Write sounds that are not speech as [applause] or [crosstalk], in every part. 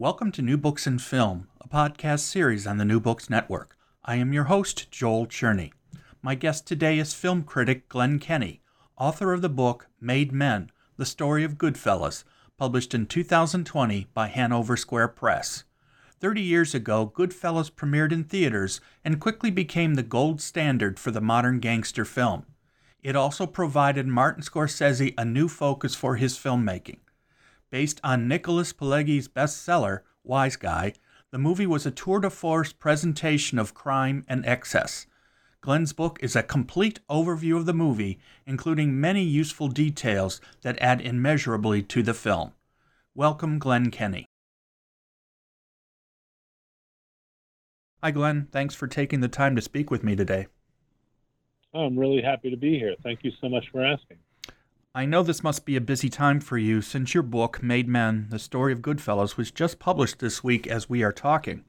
Welcome to New Books and Film, a podcast series on the New Books Network. I am your host, Joel Cherney. My guest today is film critic Glenn Kenny, author of the book Made Men The Story of Goodfellas, published in 2020 by Hanover Square Press. Thirty years ago, Goodfellas premiered in theaters and quickly became the gold standard for the modern gangster film. It also provided Martin Scorsese a new focus for his filmmaking. Based on Nicholas Pileggi's bestseller, Wise Guy, the movie was a tour de force presentation of crime and excess. Glenn's book is a complete overview of the movie, including many useful details that add immeasurably to the film. Welcome, Glenn Kenny. Hi, Glenn. Thanks for taking the time to speak with me today. Oh, I'm really happy to be here. Thank you so much for asking. I know this must be a busy time for you since your book, Made Men The Story of Goodfellas, was just published this week as we are talking.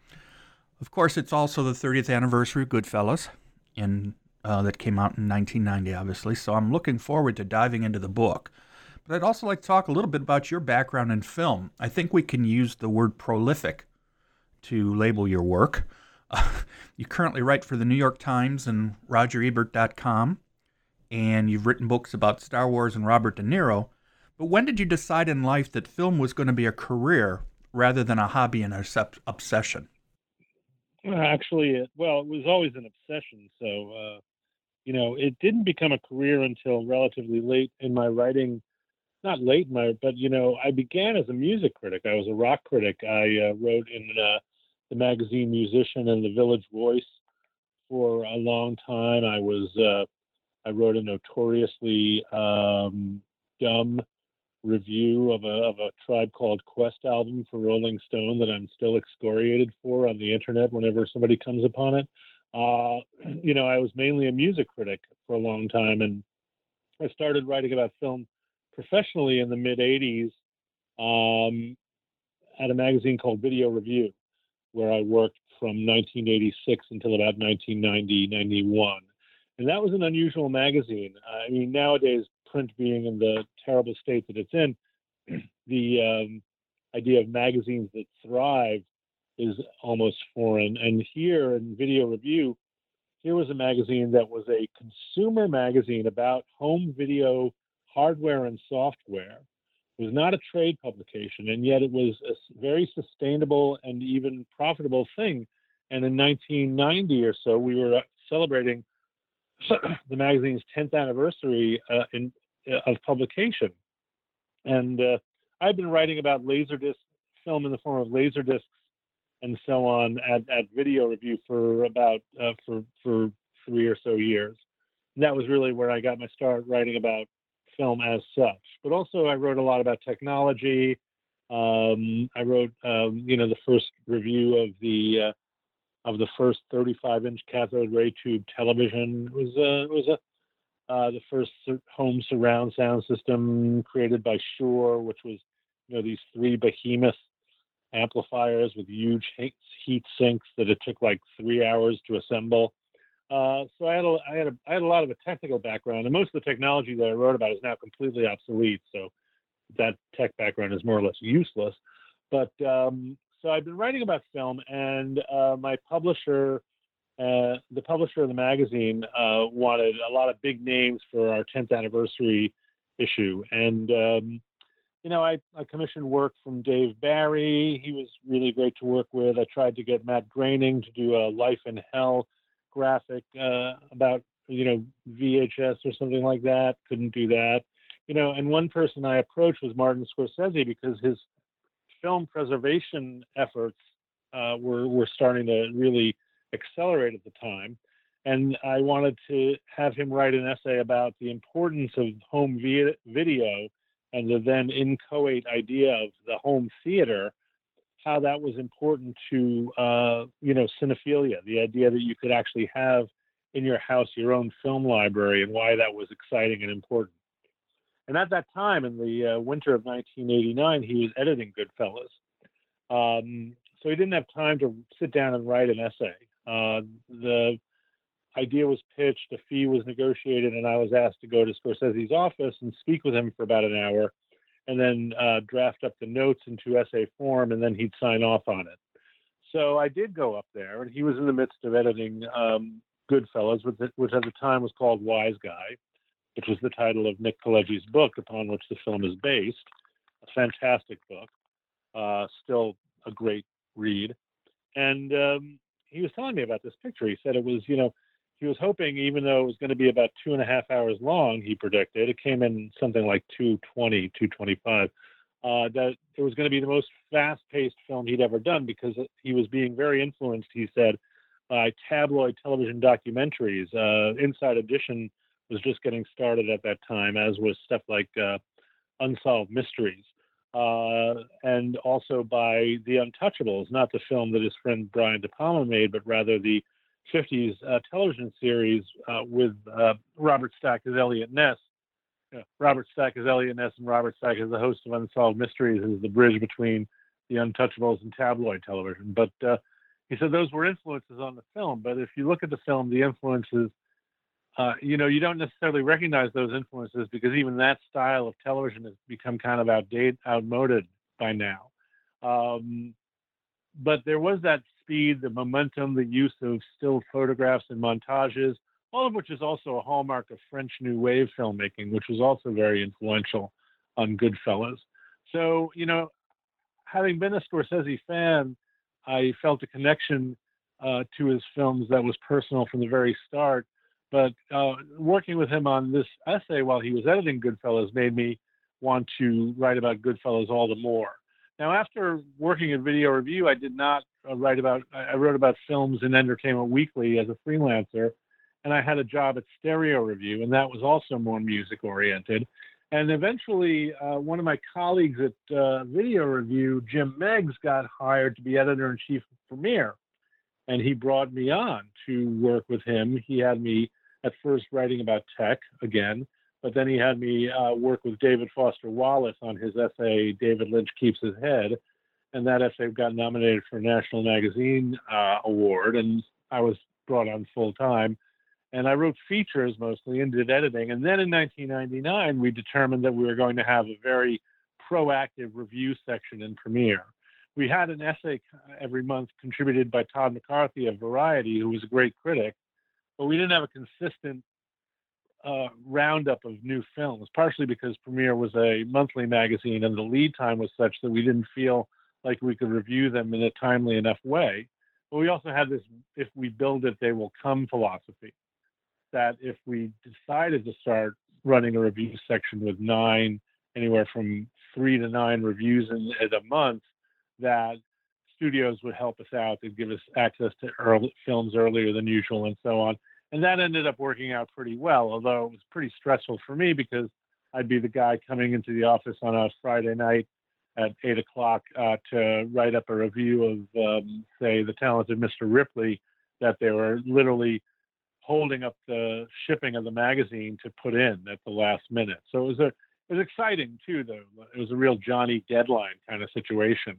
Of course, it's also the 30th anniversary of Goodfellas, in, uh, that came out in 1990, obviously, so I'm looking forward to diving into the book. But I'd also like to talk a little bit about your background in film. I think we can use the word prolific to label your work. Uh, [laughs] you currently write for the New York Times and RogerEbert.com and you've written books about Star Wars and Robert De Niro. But when did you decide in life that film was going to be a career rather than a hobby and an obsession? Actually, well, it was always an obsession. So, uh, you know, it didn't become a career until relatively late in my writing. Not late in my, but you know, I began as a music critic. I was a rock critic. I uh, wrote in uh, the magazine Musician and the Village Voice for a long time. I was uh, I wrote a notoriously um, dumb review of a of a Tribe Called Quest album for Rolling Stone that I'm still excoriated for on the internet whenever somebody comes upon it. Uh, [clears throat] you know, I was mainly a music critic for a long time, and I started writing about film professionally in the mid '80s um, at a magazine called Video Review, where I worked from 1986 until about 1990, 91 and that was an unusual magazine. I mean, nowadays, print being in the terrible state that it's in, [clears throat] the um, idea of magazines that thrive is almost foreign. And here in Video Review, here was a magazine that was a consumer magazine about home video hardware and software. It was not a trade publication, and yet it was a very sustainable and even profitable thing. And in 1990 or so, we were celebrating [clears throat] the magazine's 10th anniversary uh, in, uh, of publication. And uh, I've been writing about laserdisc film in the form of laserdiscs and so on at, at Video Review for about uh, for for three or so years. And that was really where I got my start writing about film as such. But also, I wrote a lot about technology. Um, I wrote, um, you know, the first review of the of the first 35 inch cathode ray tube television. It was uh, it was a uh, the first home surround sound system created by Shure, which was you know these three behemoth amplifiers with huge heat sinks that it took like three hours to assemble. Uh, so I had a I had a I had a lot of a technical background, and most of the technology that I wrote about is now completely obsolete. So that tech background is more or less useless. But um, so I've been writing about film, and uh, my publisher, uh, the publisher of the magazine, uh, wanted a lot of big names for our 10th anniversary issue, and um, you know, I, I, commissioned work from Dave Barry. He was really great to work with. I tried to get Matt Groening to do a Life in Hell graphic uh, about you know VHS or something like that. Couldn't do that. You know, and one person I approached was Martin Scorsese because his film preservation efforts uh, were were starting to really accelerate at the time, and I wanted to have him write an essay about the importance of home video and the then inchoate idea of the home theater, how that was important to uh, you know cinephilia, the idea that you could actually have in your house your own film library, and why that was exciting and important. And at that time, in the uh, winter of 1989, he was editing Goodfellas. Um, so he didn't have time to sit down and write an essay. Uh, the idea was pitched, a fee was negotiated, and I was asked to go to Scorsese's office and speak with him for about an hour, and then uh, draft up the notes into essay form, and then he'd sign off on it. So I did go up there, and he was in the midst of editing um, Goodfellas, which at the time was called Wise Guy, which was the title of Nick Pileggi's book upon which the film is based. A fantastic book, uh, still a great read. And um, he was telling me about this picture. He said it was, you know, he was hoping, even though it was going to be about two and a half hours long, he predicted it came in something like 220, 225. Uh, that it was going to be the most fast-paced film he'd ever done because he was being very influenced. He said by tabloid television documentaries. Uh, Inside Edition was just getting started at that time, as was stuff like uh, Unsolved Mysteries uh, and also by The Untouchables, not the film that his friend Brian De Palma made, but rather the 50s uh, television series uh, with uh, Robert Stack as Eliot Ness. Robert Stack as Eliot Ness and Robert Stack as the host of Unsolved Mysteries is the bridge between The Untouchables and tabloid television. But uh, he said those were influences on the film. But if you look at the film, the influences uh, you know, you don't necessarily recognize those influences because even that style of television has become kind of outdated, outmoded by now. Um, but there was that speed, the momentum, the use of still photographs and montages, all of which is also a hallmark of French New Wave filmmaking, which was also very influential on Goodfellas. So, you know, having been a Scorsese fan, I felt a connection uh, to his films that was personal from the very start but uh, working with him on this essay while he was editing Goodfellas made me want to write about Goodfellas all the more. Now, after working at Video Review, I did not uh, write about. I wrote about films in Entertainment Weekly as a freelancer, and I had a job at Stereo Review, and that was also more music oriented. And eventually, uh, one of my colleagues at uh, Video Review, Jim Meigs, got hired to be editor in chief of Premiere, and he brought me on to work with him. He had me at first writing about tech again, but then he had me uh, work with David Foster Wallace on his essay, David Lynch Keeps His Head. And that essay got nominated for a National Magazine uh, Award, and I was brought on full time. And I wrote features mostly and did editing. And then in 1999, we determined that we were going to have a very proactive review section in Premiere. We had an essay every month contributed by Todd McCarthy of Variety, who was a great critic, but we didn't have a consistent uh, roundup of new films, partially because Premiere was a monthly magazine and the lead time was such that we didn't feel like we could review them in a timely enough way. But we also had this if we build it, they will come philosophy. That if we decided to start running a review section with nine, anywhere from three to nine reviews in, in a month, that studios would help us out. They'd give us access to early, films earlier than usual and so on and that ended up working out pretty well. Although it was pretty stressful for me because I'd be the guy coming into the office on a Friday night at eight o'clock uh, to write up a review of, um, say, the talented Mr. Ripley, that they were literally holding up the shipping of the magazine to put in at the last minute. So it was a it was exciting too, though. It was a real Johnny deadline kind of situation.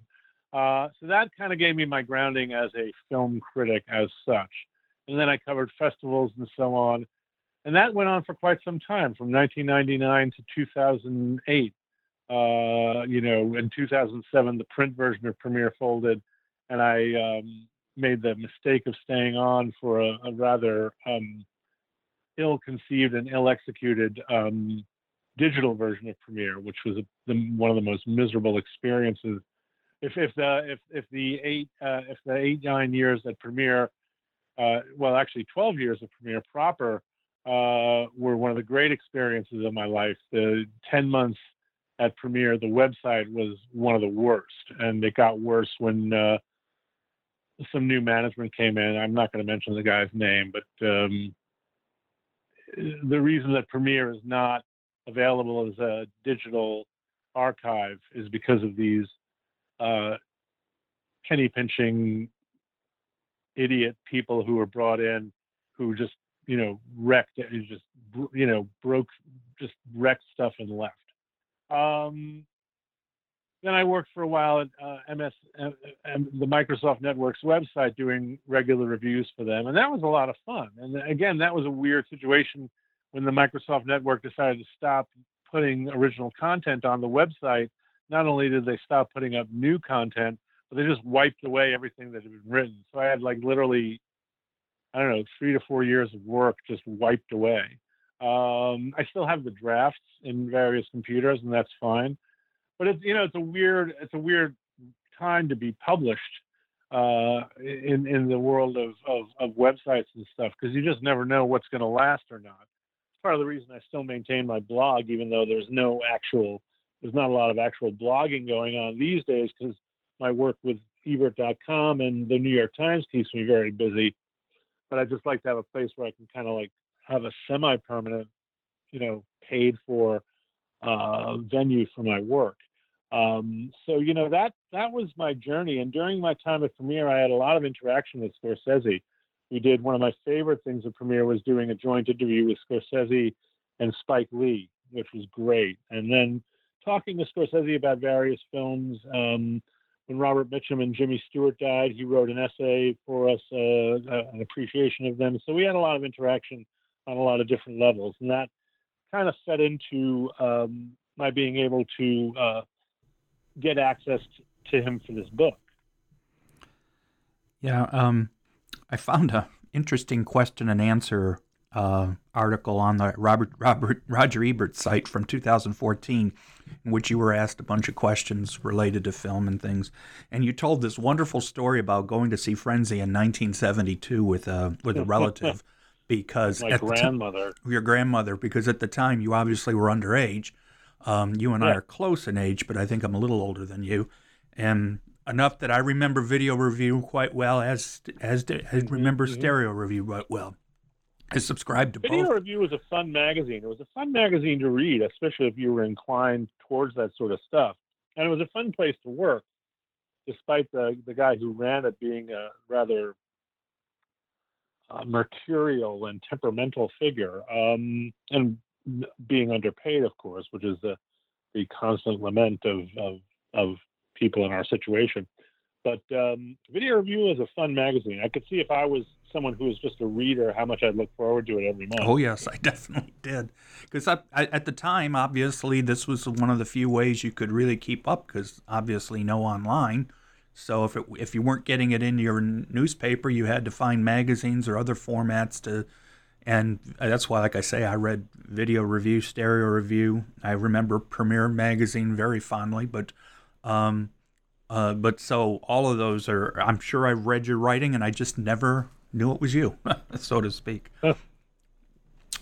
Uh, so that kind of gave me my grounding as a film critic as such and then I covered festivals and so on. And that went on for quite some time, from 1999 to 2008. Uh, you know, in 2007, the print version of Premiere folded, and I um, made the mistake of staying on for a, a rather um, ill-conceived and ill-executed um, digital version of Premiere, which was a, the, one of the most miserable experiences. If if the if if the eight uh, if the eight nine years at Premiere uh, well, actually 12 years of Premiere proper uh, were one of the great experiences of my life. The 10 months at Premiere, the website was one of the worst, and it got worse when uh, some new management came in. I'm not going to mention the guy's name, but um, the reason that Premiere is not available as a digital archive is because of these uh, penny pinching idiot people who were brought in who just you know wrecked it just you know broke just wrecked stuff and left um, then I worked for a while at uh, MS, uh, the Microsoft Network's website, doing regular reviews for them, and that was a lot of fun. And again, that was a weird situation when the Microsoft Network decided to stop putting original content on the website. Not only did they stop putting up new content, but they just wiped away everything that had been written. So I had like literally, I don't know, three to four years of work just wiped away. Um, I still have the drafts in various computers, and that's fine but it's you know it's a weird it's a weird time to be published uh, in in the world of of, of websites and stuff because you just never know what's going to last or not. It's part of the reason I still maintain my blog, even though there's no actual there's not a lot of actual blogging going on these days because my work with Ebert.com and the New York Times keeps me very busy. But I just like to have a place where I can kind of like have a semi-permanent, you know, paid for uh, venue for my work. Um, so you know that that was my journey, and during my time at Premiere, I had a lot of interaction with Scorsese. We did one of my favorite things at Premiere was doing a joint interview with Scorsese and Spike Lee, which was great. And then talking to Scorsese about various films. Um, when Robert Mitchum and Jimmy Stewart died, he wrote an essay for us, uh, an appreciation of them. So we had a lot of interaction on a lot of different levels, and that kind of fed into um, my being able to uh, get access to him for this book. Yeah, um, I found a interesting question and answer uh, article on the Robert Robert Roger Ebert site from 2014, in which you were asked a bunch of questions related to film and things, and you told this wonderful story about going to see Frenzy in 1972 with a with a [laughs] relative. because my grandmother, t- your grandmother, because at the time you obviously were underage, um, you and yeah. I are close in age, but I think I'm a little older than you, and enough that I remember video review quite well, as as I remember mm-hmm. stereo review quite well. I subscribed to video both. review was a fun magazine. It was a fun magazine to read, especially if you were inclined towards that sort of stuff, and it was a fun place to work, despite the the guy who ran it being a rather uh, mercurial and temperamental figure. Um, and being underpaid, of course, which is the the constant lament of of, of people in our situation. But um, Video Review is a fun magazine. I could see if I was someone who was just a reader, how much I'd look forward to it every month. Oh yes, I [laughs] definitely did. Because at the time, obviously, this was one of the few ways you could really keep up. Because obviously, no online. So if it, if you weren't getting it in your newspaper, you had to find magazines or other formats to and that's why, like I say, I read video review, stereo review. I remember Premiere magazine very fondly, but, um, uh, but so all of those are. I'm sure I've read your writing, and I just never knew it was you, [laughs] so to speak.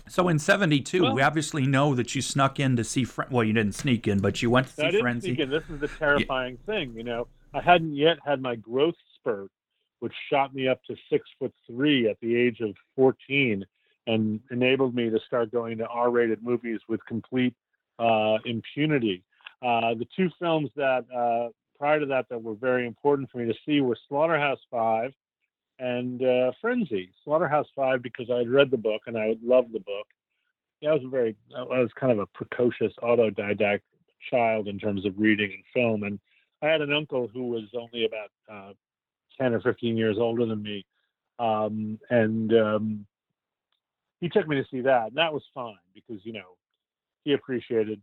so in '72, well, we obviously know that you snuck in to see. Fre- well, you didn't sneak in, but you went to see I didn't Frenzy. Sneak in. This is the terrifying yeah. thing. You know, I hadn't yet had my growth spurt, which shot me up to six foot three at the age of 14 and enabled me to start going to R-rated movies with complete uh, impunity. Uh, the two films that uh, prior to that that were very important for me to see were Slaughterhouse Five and uh, Frenzy. Slaughterhouse Five because I had read the book and I loved the book. Yeah, I was a very I was kind of a precocious autodidact child in terms of reading and film, and I had an uncle who was only about uh, ten or fifteen years older than me, um, and um, he took me to see that, and that was fine because you know he appreciated.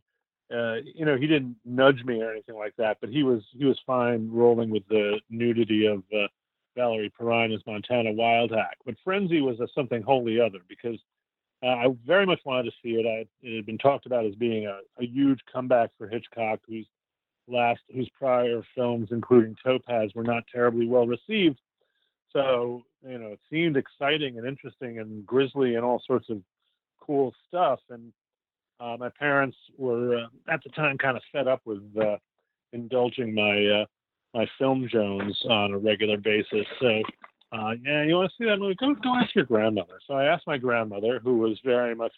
Uh, you know, he didn't nudge me or anything like that, but he was he was fine rolling with the nudity of uh, Valerie Perrine's Montana Wildhack. But Frenzy was a, something wholly other because uh, I very much wanted to see it. I, it had been talked about as being a, a huge comeback for Hitchcock, whose last whose prior films, including Topaz, were not terribly well received. So you know, it seemed exciting and interesting and grisly and all sorts of cool stuff. And uh, my parents were uh, at the time kind of fed up with uh, indulging my uh, my film Jones on a regular basis. So, uh, yeah, you want to see that movie? Go go ask your grandmother. So I asked my grandmother, who was very much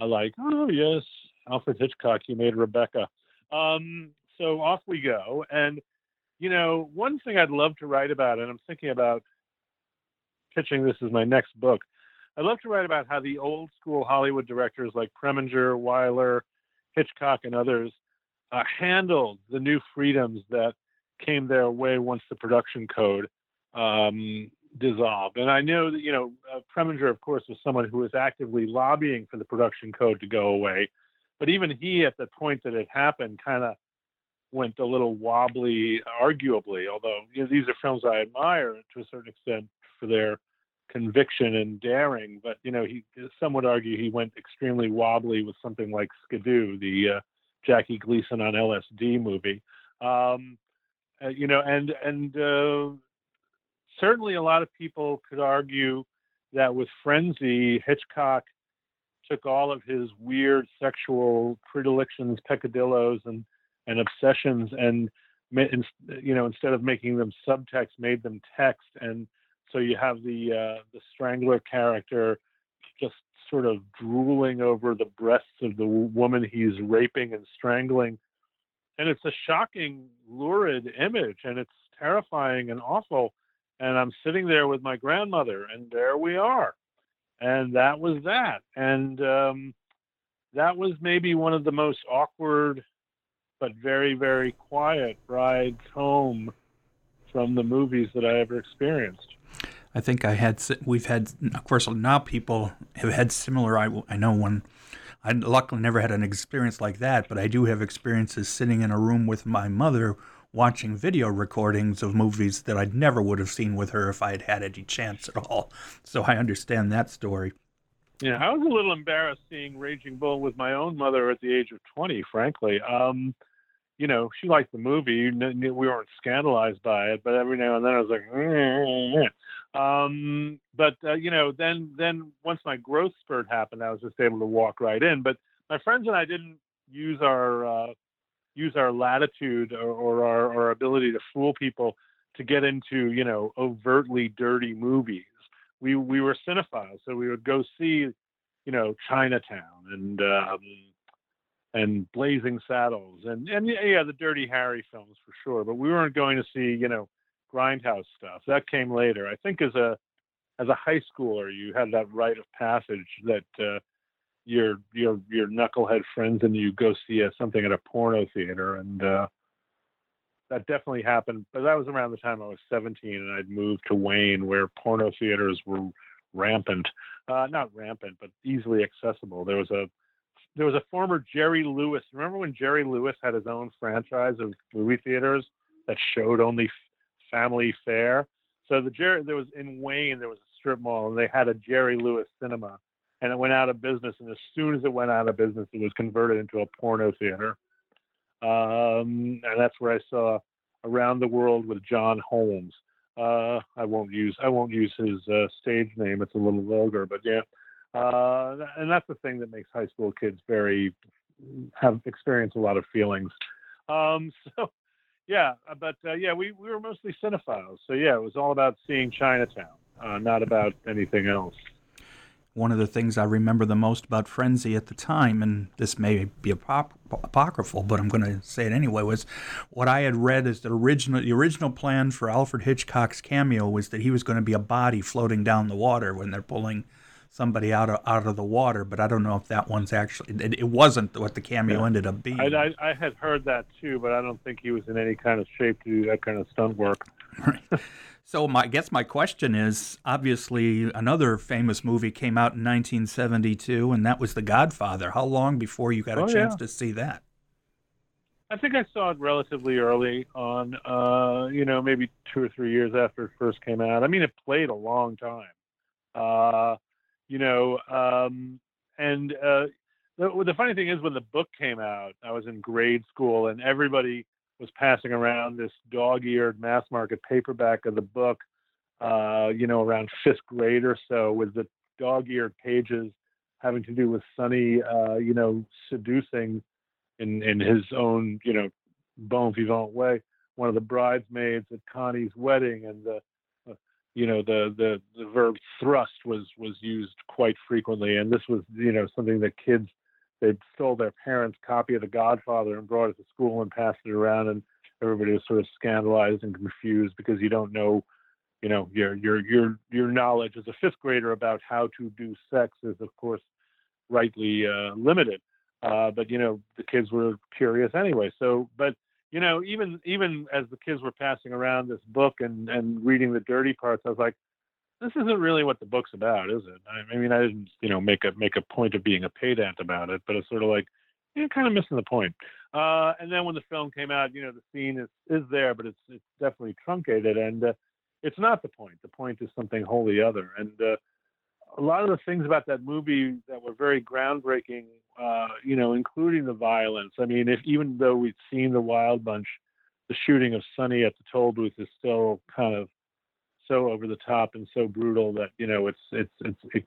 uh, like, oh yes, Alfred Hitchcock, he made Rebecca. Um, so off we go. And, you know, one thing I'd love to write about, and I'm thinking about pitching this as my next book. I'd love to write about how the old school Hollywood directors like Preminger, Wyler, Hitchcock, and others uh, handled the new freedoms that came their way once the production code um, dissolved. And I know that, you know, uh, Preminger, of course, was someone who was actively lobbying for the production code to go away. But even he, at the point that it happened, kind of went a little wobbly, arguably, although you know, these are films I admire to a certain extent for their conviction and daring. But, you know, he, some would argue he went extremely wobbly with something like Skidoo, the uh, Jackie Gleason on LSD movie. Um, uh, you know, and, and, uh, certainly a lot of people could argue that with Frenzy, Hitchcock took all of his weird sexual predilections, peccadillos, and and obsessions, and you know instead of making them subtext, made them text, and so you have the uh, the strangler character just sort of drooling over the breasts of the woman he's raping and strangling, and it's a shocking, lurid image, and it's terrifying and awful. And I'm sitting there with my grandmother, and there we are, and that was that, and um, that was maybe one of the most awkward, but very very quiet rides home from the movies that I ever experienced. I think I had we've had of course now people have had similar. I I know one. I luckily never had an experience like that, but I do have experiences sitting in a room with my mother watching video recordings of movies that I never would have seen with her if I had had any chance at all. So I understand that story. Yeah, I was a little embarrassed seeing Raging Bull with my own mother at the age of 20, frankly. Um, you know, she liked the movie. We weren't scandalized by it, but every now and then I was like, mm-hmm. um, but uh, you know, then then once my growth spurt happened, I was just able to walk right in. But my friends and I didn't use our uh, use our latitude or, or our, our ability to fool people to get into you know overtly dirty movies. We we were cinephiles, so we would go see you know Chinatown and um, and Blazing Saddles and and yeah the Dirty Harry films for sure. But we weren't going to see you know grindhouse stuff. That came later. I think as a as a high schooler, you had that rite of passage that uh, your your your knucklehead friends and you go see a, something at a porno theater and uh, that definitely happened but that was around the time i was 17 and i'd moved to wayne where porno theaters were rampant uh, not rampant but easily accessible there was a there was a former jerry lewis remember when jerry lewis had his own franchise of movie theaters that showed only family fare so the jerry there was in wayne there was a strip mall and they had a jerry lewis cinema and it went out of business. And as soon as it went out of business, it was converted into a porno theater. Um, and that's where I saw Around the World with John Holmes. Uh, I won't use I won't use his uh, stage name. It's a little vulgar, but yeah. Uh, and that's the thing that makes high school kids very have experienced a lot of feelings. Um, [laughs] so yeah, but uh, yeah, we, we were mostly cinephiles. So yeah, it was all about seeing Chinatown, uh, not about anything else one of the things I remember the most about Frenzy at the time, and this may be apop- apocryphal, but I'm going to say it anyway, was what I had read is the original the original plan for Alfred Hitchcock's cameo was that he was going to be a body floating down the water when they're pulling somebody out of out of the water. But I don't know if that one's actually it, it wasn't what the cameo yeah. ended up being. I, I, I had heard that too, but I don't think he was in any kind of shape to do that kind of stunt work. [laughs] Right. So my, I guess my question is obviously another famous movie came out in 1972, and that was The Godfather. How long before you got a oh, chance yeah. to see that? I think I saw it relatively early on. Uh, you know, maybe two or three years after it first came out. I mean, it played a long time. Uh, you know, um, and uh, the, the funny thing is, when the book came out, I was in grade school, and everybody was passing around this dog-eared mass market paperback of the book, uh, you know, around fifth grade or so, with the dog-eared pages having to do with Sonny, uh, you know, seducing in in his own, you know, bon vivant way, one of the bridesmaids at Connie's wedding, and the you know the the the verb thrust was was used quite frequently and this was you know something that kids they stole their parents' copy of The Godfather and brought it to school and passed it around, and everybody was sort of scandalized and confused because you don't know, you know, your your your your knowledge as a fifth grader about how to do sex is of course rightly uh, limited. Uh, but you know, the kids were curious anyway. So, but you know, even even as the kids were passing around this book and and reading the dirty parts, I was like, this isn't really what the book's about, is it? I, mean, I didn't, you know, make a make a point of being a pedant about it, but it's sort of like, you're kind of missing the point. Uh, and then when the film came out, you know, the scene is is there, but it's it's definitely truncated, and uh, it's not the point. The point is something wholly other. And uh, a lot of the things about that movie that were very groundbreaking, uh, you know, including the violence. I mean, if even though we'd seen the Wild Bunch, the shooting of Sonny at the toll booth is still kind of so over the top and so brutal that you know it's it's it's it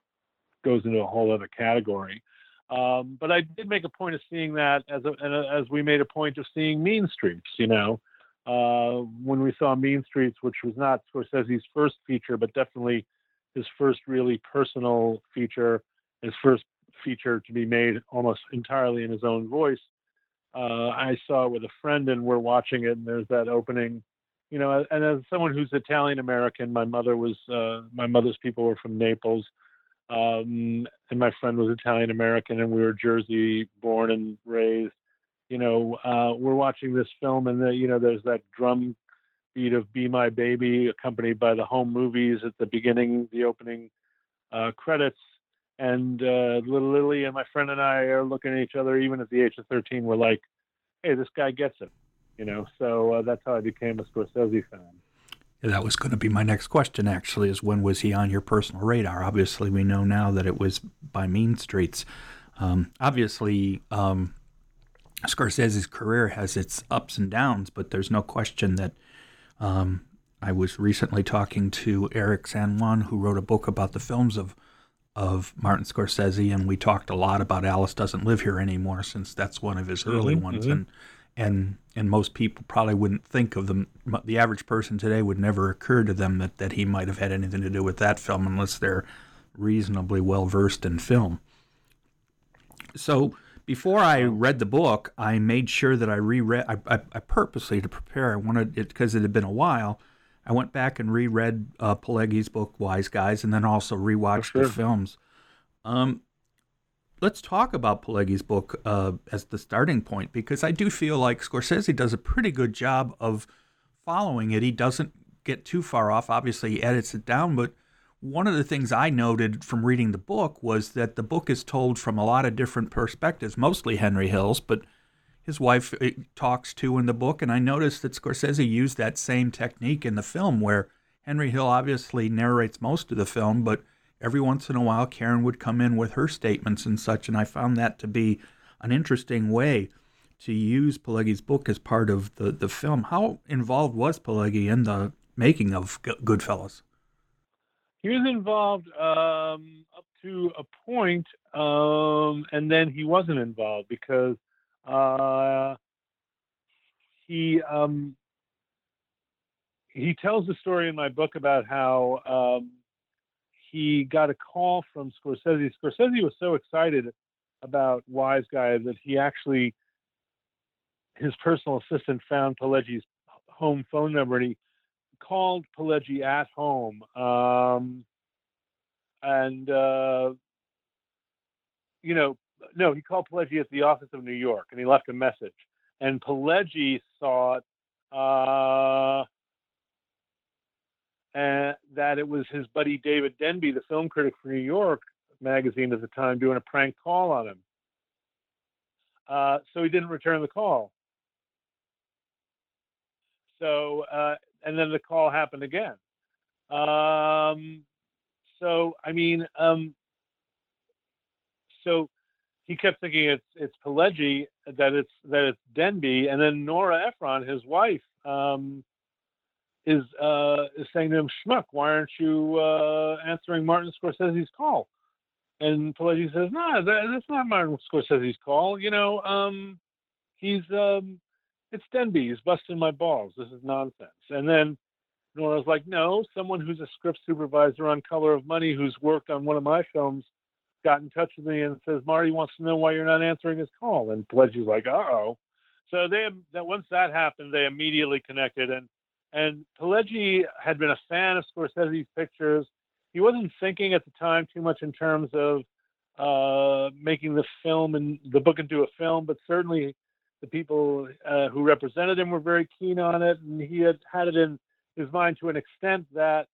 goes into a whole other category. Um, but I did make a point of seeing that as a, as we made a point of seeing Mean Streets. You know, uh, when we saw Mean Streets, which was not Scorsese's first feature, but definitely his first really personal feature, his first feature to be made almost entirely in his own voice. Uh, I saw it with a friend, and we're watching it, and there's that opening. You know, and as someone who's Italian American, my mother was uh, my mother's people were from Naples, um, and my friend was Italian American, and we were Jersey born and raised. You know, uh, we're watching this film, and the, you know, there's that drum beat of "Be My Baby," accompanied by the home movies at the beginning, the opening uh, credits. And uh, little Lily and my friend and I are looking at each other, even at the age of 13. We're like, "Hey, this guy gets it," you know. So uh, that's how I became a Scorsese fan. Yeah, that was going to be my next question. Actually, is when was he on your personal radar? Obviously, we know now that it was by Mean Streets. Um, obviously, um, Scorsese's career has its ups and downs, but there's no question that um, I was recently talking to Eric San Juan, who wrote a book about the films of of Martin Scorsese, and we talked a lot about Alice Doesn't Live Here Anymore, since that's one of his early mm-hmm, ones, mm-hmm. and and and most people probably wouldn't think of them. The average person today would never occur to them that that he might have had anything to do with that film, unless they're reasonably well versed in film. So before I read the book, I made sure that I reread. I, I, I purposely to prepare. I wanted it because it had been a while. I went back and reread uh, Pileggi's book Wise Guys, and then also rewatched sure. the films. Um, let's talk about Pileggi's book uh, as the starting point because I do feel like Scorsese does a pretty good job of following it. He doesn't get too far off. Obviously, he edits it down, but one of the things I noted from reading the book was that the book is told from a lot of different perspectives, mostly Henry Hill's, but his wife uh, talks too in the book. And I noticed that Scorsese used that same technique in the film, where Henry Hill obviously narrates most of the film, but every once in a while Karen would come in with her statements and such. And I found that to be an interesting way to use Pileggi's book as part of the, the film. How involved was Pileggi in the making of Goodfellas? He was involved um, up to a point, um, and then he wasn't involved because uh, he um, he tells the story in my book about how um, he got a call from Scorsese. Scorsese was so excited about Wise Guy that he actually his personal assistant found Pileggi's home phone number and he called Pileggi at home, um, and uh, you know, no, he called Pileggi at the office of New York, and he left a message. And Pileggi it, uh, and that it was his buddy David Denby, the film critic for New York magazine at the time, doing a prank call on him. Uh, so he didn't return the call. So uh, and then the call happened again. Um, so I mean, um, so he kept thinking it's it's Pileggi that it's that it's Denby, and then Nora Ephron, his wife, um, is uh, is saying to him, "Schmuck, why aren't you uh, answering Martin Scorsese's call?" And Pileggi says, "No, that, that's not Martin Scorsese's call. You know, um, he's um, it's Denby. He's busting my balls. This is nonsense. And then Nora's like, no, someone who's a script supervisor on Color of Money who's worked on one of my films got in touch with me and says Marty wants to know why you're not answering his call. And Pileggi's like, uh oh. So they that once that happened, they immediately connected. And and Pileggi had been a fan of Scorsese's pictures. He wasn't thinking at the time too much in terms of uh, making the film and the book into a film, but certainly the people uh, who represented him were very keen on it, and he had had it in his mind to an extent that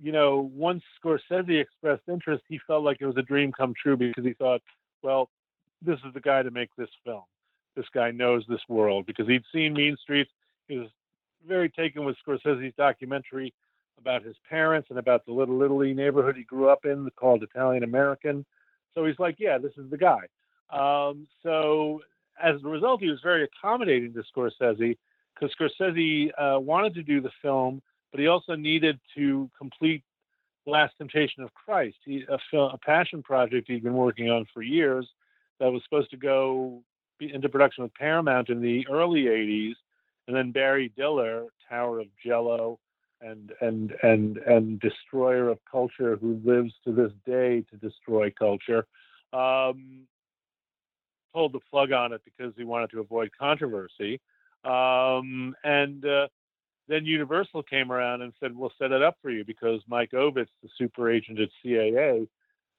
you know, once Scorsese expressed interest, he felt like it was a dream come true because he thought, well, this is the guy to make this film. This guy knows this world because he'd seen Mean Streets. He was very taken with Scorsese's documentary about his parents and about the Little Italy neighborhood he grew up in called Italian American. So he's like, yeah, this is the guy. Um, so as a result, he was very accommodating to Scorsese because Scorsese uh, wanted to do the film but he also needed to complete The Last Temptation of Christ, he, a, film, a passion project he'd been working on for years that was supposed to go into production with Paramount in the early 80s, and then Barry Diller, Tower of Jello, and and and and destroyer of culture, who lives to this day to destroy culture, um, pulled the plug on it because he wanted to avoid controversy. Um, and uh, then Universal came around and said, "We'll set it up for you," because Mike Ovitz, the super agent at CAA,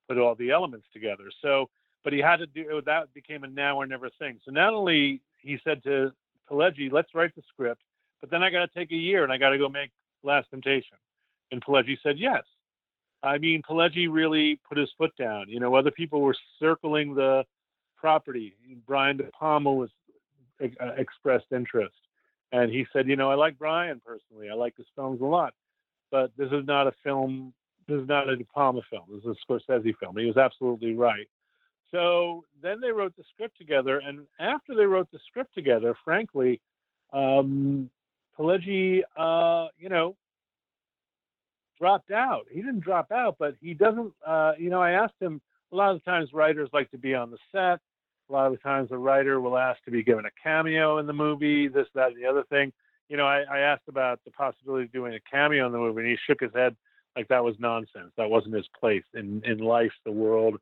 put all the elements together. So, but he had to do that. Became a now or never thing. So not only he said to Pileggi, "Let's write the script," but then I got to take a year and I got to go make Last Temptation. And Pileggi said yes. I mean, Pileggi really put his foot down. You know, other people were circling the property. Brian De Palma was uh, expressed interest. And he said, you know, I like Brian personally. I like his films a lot, but this is not a film. This is not a De Palma film. This is a Scorsese film. He was absolutely right. So then they wrote the script together, and after they wrote the script together, frankly, um, Pileggi, uh, you know, dropped out. He didn't drop out, but he doesn't. Uh, you know, I asked him. A lot of times, writers like to be on the set. A lot of the times, a writer will ask to be given a cameo in the movie, this, that, and the other thing. You know, I, I asked about the possibility of doing a cameo in the movie, and he shook his head like that was nonsense. That wasn't his place in in life, the world,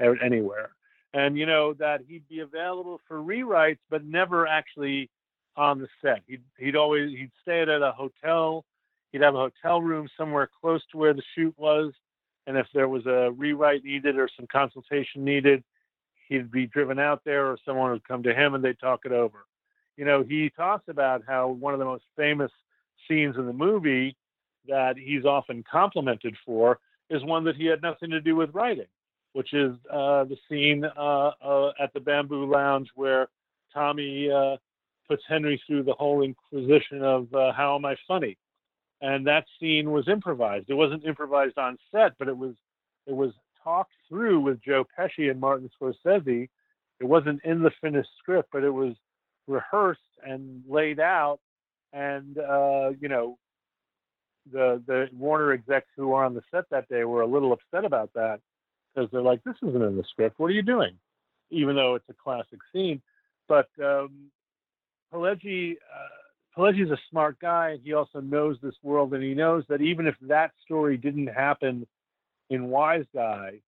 anywhere. And you know that he'd be available for rewrites, but never actually on the set. He'd he'd always he'd stay at a hotel. He'd have a hotel room somewhere close to where the shoot was, and if there was a rewrite needed or some consultation needed, he'd be driven out there or someone would come to him and they'd talk it over. You know, he talks about how one of the most famous scenes in the movie that he's often complimented for is one that he had nothing to do with writing, which is uh, the scene uh, uh, at the Bamboo Lounge where Tommy uh, puts Henry through the whole inquisition of uh, how am I funny, and that scene was improvised. It wasn't improvised on set, but it was it was talked through with Joe Pesci and Martin Scorsese. It wasn't in the finished script, but it was rehearsed and laid out. And uh, you know, the the Warner execs who were on the set that day were a little upset about that because they're like, "This isn't in the script. What are you doing?" Even though it's a classic scene, but um, Pileggi. Uh, Pileggi's a smart guy. and He also knows this world, and he knows that even if that story didn't happen in Wise Guy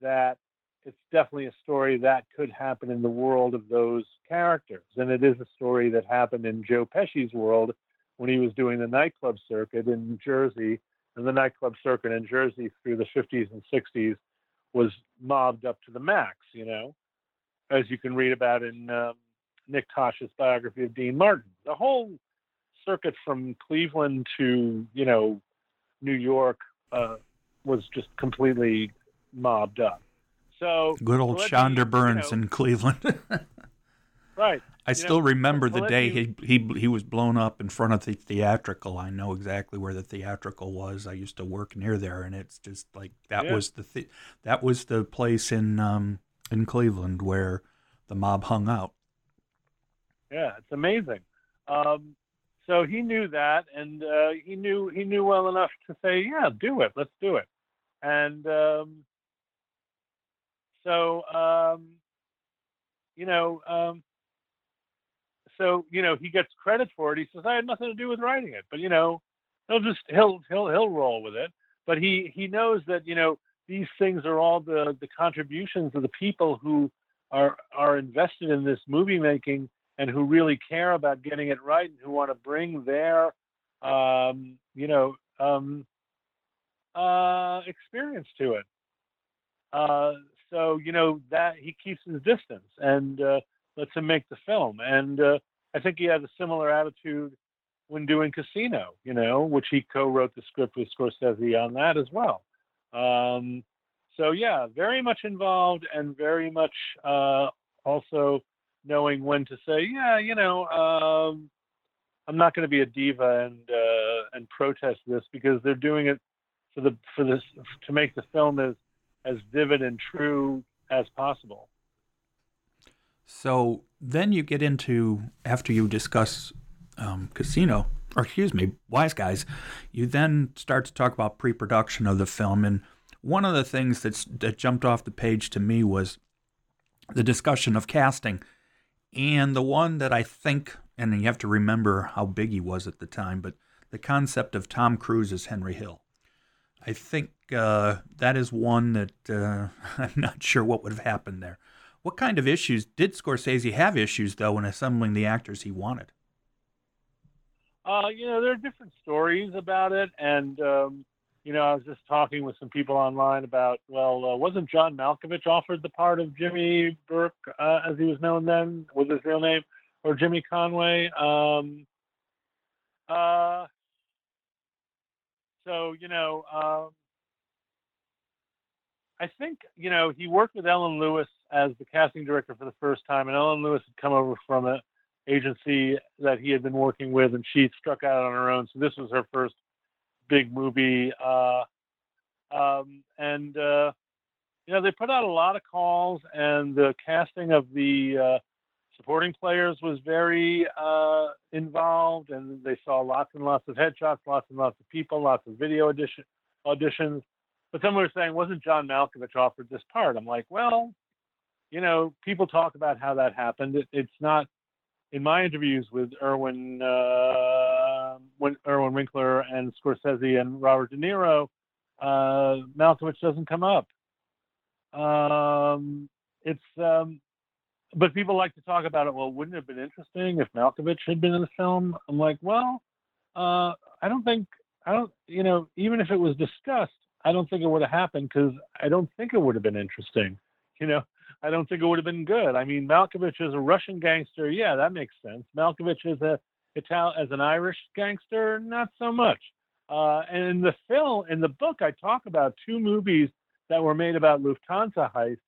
that it's definitely a story that could happen in the world of those characters. And it is a story that happened in Joe Pesci's world when he was doing the nightclub circuit in Jersey. And the nightclub circuit in Jersey through the 50s and 60s was mobbed up to the max, you know, as you can read about in um, Nick Tosches' biography of Dean Martin. The whole circuit from Cleveland to, you know, New York, uh, was just completely mobbed up. So good old Shondor Birns you know, in Cleveland. [laughs] right. I you still know, remember the day he, he he was blown up in front of the theatrical. I know exactly where the theatrical was. I used to work near there, and it's just like that yeah. was the th- that was the place in um, in Cleveland where the mob hung out. Yeah, it's amazing. Um, so he knew that, and uh, he knew he knew well enough to say, "Yeah, do it. Let's do it." And um, so, um, you know, um, so you know, he gets credit for it. He says, "I had nothing to do with writing it," but you know, he'll just he'll he'll he'll roll with it. But he he knows that you know these things are all the the contributions of the people who are are invested in this movie making and who really care about getting it right and who want to bring their um, you know um, uh, experience to it. Uh, so you know that he keeps his distance and uh, lets him make the film. And uh, I think he had a similar attitude when doing Casino, you know, which he co-wrote the script with Scorsese on that as well. Um, so yeah, very much involved and very much uh, also knowing when to say, yeah, you know, um, I'm not going to be a diva and uh, and protest this because they're doing it for the for this to make the film as as vivid and true as possible. So then you get into after you discuss um, Casino, or excuse me, Wise Guys, you then start to talk about pre-production of the film, and one of the things that's that jumped off the page to me was the discussion of casting, and the one that I think, and you have to remember how big he was at the time, but the concept of Tom Cruise as Henry Hill. I think uh, that is one that uh, [laughs] I'm not sure what would have happened there. What kind of issues did Scorsese have issues though in assembling the actors he wanted? Uh, you know, there are different stories about it, and um, you know, I was just talking with some people online about, well, uh, wasn't John Malkovich offered the part of Jimmy Burke, uh, as he was known then, was his real name, or Jimmy Conway? Um, uh, so you know, um, I think you know he worked with Ellen Lewis as the casting director for the first time, and Ellen Lewis had come over from an agency that he had been working with, and she struck out on her own. So this was her first big movie, uh, um, and uh, you know they put out a lot of calls, and the casting of the uh, supporting players was very uh, involved, and they saw lots and lots of headshots, lots and lots of people, lots of video audition, auditions. But some were saying, wasn't John Malkovich offered this part? I'm like, well, you know, people talk about how that happened. It, it's not in my interviews with Irwin, uh, Irwin Winkler and Scorsese and Robert De Niro. Uh, Malkovich doesn't come up. Um, it's um, but people like to talk about it. Well, wouldn't it have been interesting if Malkovich had been in the film? I'm like, well, uh, I don't think I don't. You know, even if it was discussed, I don't think it would have happened because I don't think it would have been interesting. [laughs] You know, I don't think it would have been good. I mean, Malkovich is a Russian gangster. Yeah, that makes sense. Malkovich is a Italian as an Irish gangster, not so much. Uh, and in the film, in the book, I talk about two movies that were made about Lufthansa heist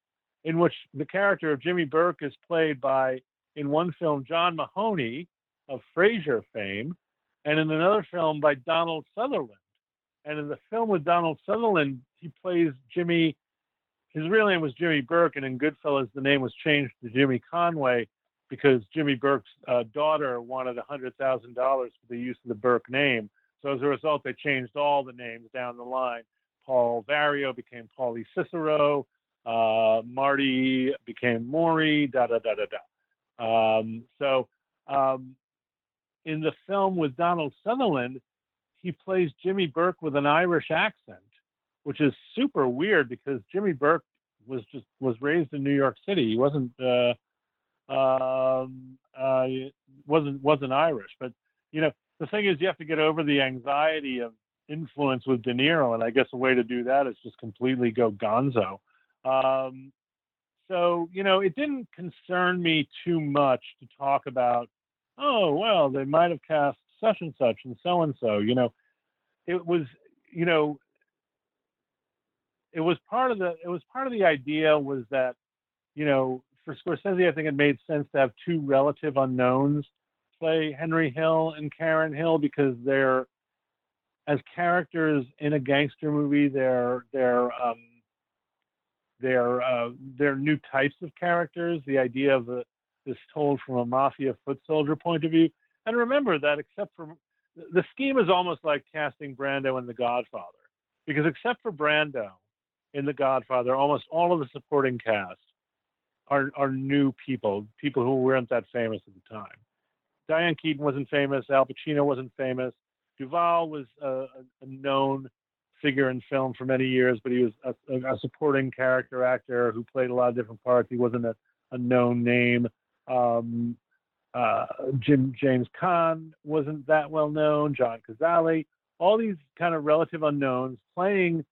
in which the character of Jimmy Burke is played by, in one film, John Mahoney of Frasier fame, and in another film by Donald Sutherland. And in the film with Donald Sutherland, he plays Jimmy. His real name was Jimmy Burke, and in Goodfellas, the name was changed to Jimmy Conway because Jimmy Burke's uh, daughter wanted $100,000 for the use of the Burke name. So as a result, they changed all the names down the line. Paul Vario became Paulie Cicero. Uh, Marty became Maury, da da da da da. Um, so um, in the film with Donald Sutherland, he plays Jimmy Burke with an Irish accent, which is super weird because Jimmy Burke was just was raised in New York City. He wasn't uh, um, uh, wasn't wasn't Irish, but you know the thing is you have to get over the anxiety of influence with De Niro, and I guess a way to do that is just completely go Gonzo. Um, so, you know, it didn't concern me too much to talk about, oh, well, they might have cast such and such and so and so. You know, it was, you know, it was part of the it was part of the idea was that, you know, for Scorsese, I think it made sense to have two relative unknowns play Henry Hill and Karen Hill because they're as characters in a gangster movie, they're they're um, they're uh, they're new types of characters. The idea of the, this told from a mafia foot soldier point of view. And remember that except for the scheme is almost like casting Brando in The Godfather, because except for Brando in The Godfather, almost all of the supporting cast are are new people, people who weren't that famous at the time. Diane Keaton wasn't famous. Al Pacino wasn't famous. Duvall was a, a known figure in film for many years, but he was a, a supporting character actor who played a lot of different parts. He wasn't a, a known name. Um, uh, Jim James Caan wasn't that well known. John Cazale, all these kind of relative unknowns playing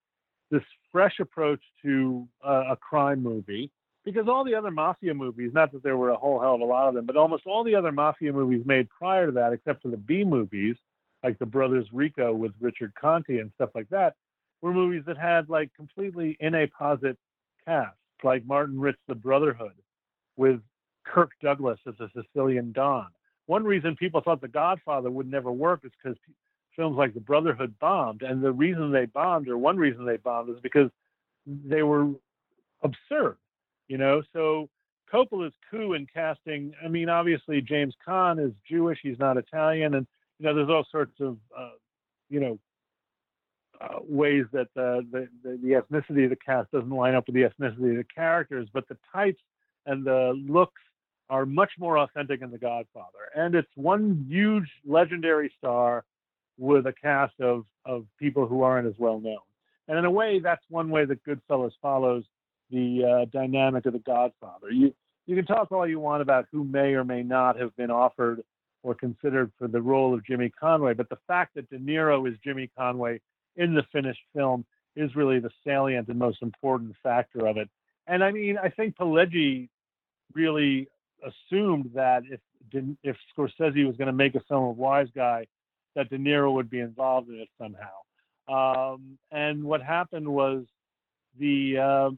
this fresh approach to uh, a crime movie. Because all the other mafia movies, not that there were a whole hell of a lot of them, but almost all the other mafia movies made prior to that, except for the B movies, like the Brothers Rico with Richard Conte and stuff like that, were movies that had like completely in a posit cast, like Martin Ritt's The Brotherhood with Kirk Douglas as a Sicilian Don. One reason people thought The Godfather would never work is because films like The Brotherhood bombed. And the reason they bombed, or one reason they bombed, is because they were absurd, you know? So Coppola's coup in casting, I mean, obviously James Caan is Jewish, he's not Italian. And, you know, there's all sorts of, uh, you know, uh, ways that the, the, the ethnicity of the cast doesn't line up with the ethnicity of the characters, but the types and the looks are much more authentic in The Godfather. And it's one huge legendary star with a cast of, of people who aren't as well known. And in a way, that's one way that Goodfellas follows the uh, dynamic of The Godfather. You, you can talk all you want about who may or may not have been offered or considered for the role of Jimmy Conway, but the fact that De Niro is Jimmy Conway in the finished film is really the salient and most important factor of it. And I mean, I think Pileggi really assumed that if if Scorsese was going to make a film of Wise Guy, that De Niro would be involved in it somehow. Um, and what happened was the uh,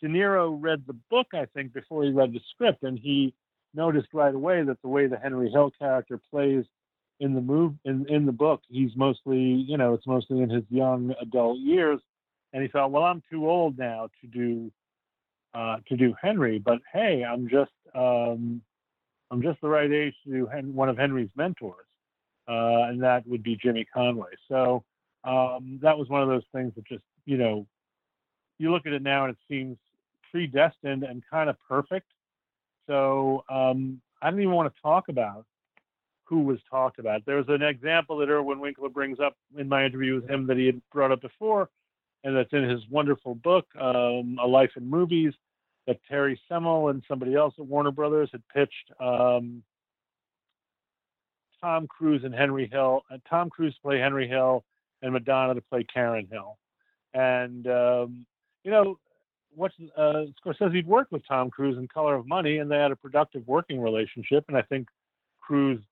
De Niro read the book, I think, before he read the script, and he noticed right away that the way the Henry Hill character plays in the move in, in the book, he's mostly, you know, it's mostly in his young adult years. And he thought, well, I'm too old now to do uh, to do Henry, but hey, I'm just um, I'm just the right age to do Hen- one of Henry's mentors, uh, and that would be Jimmy Conway. So um, that was one of those things that just you know you look at it now and it seems predestined and kind of perfect. So um, I don't even want to talk about who was talked about. There's an example that Irwin Winkler brings up in my interview with him that he had brought up before, and that's in his wonderful book, um, A Life in Movies, that Terry Semel and somebody else at Warner Brothers had pitched um, Tom Cruise and Henry Hill, uh, Tom Cruise to play Henry Hill, and Madonna to play Karen Hill. And um, you know, what's uh, Scorsese'd worked with Tom Cruise in Color of Money, and they had a productive working relationship. And I think Cruise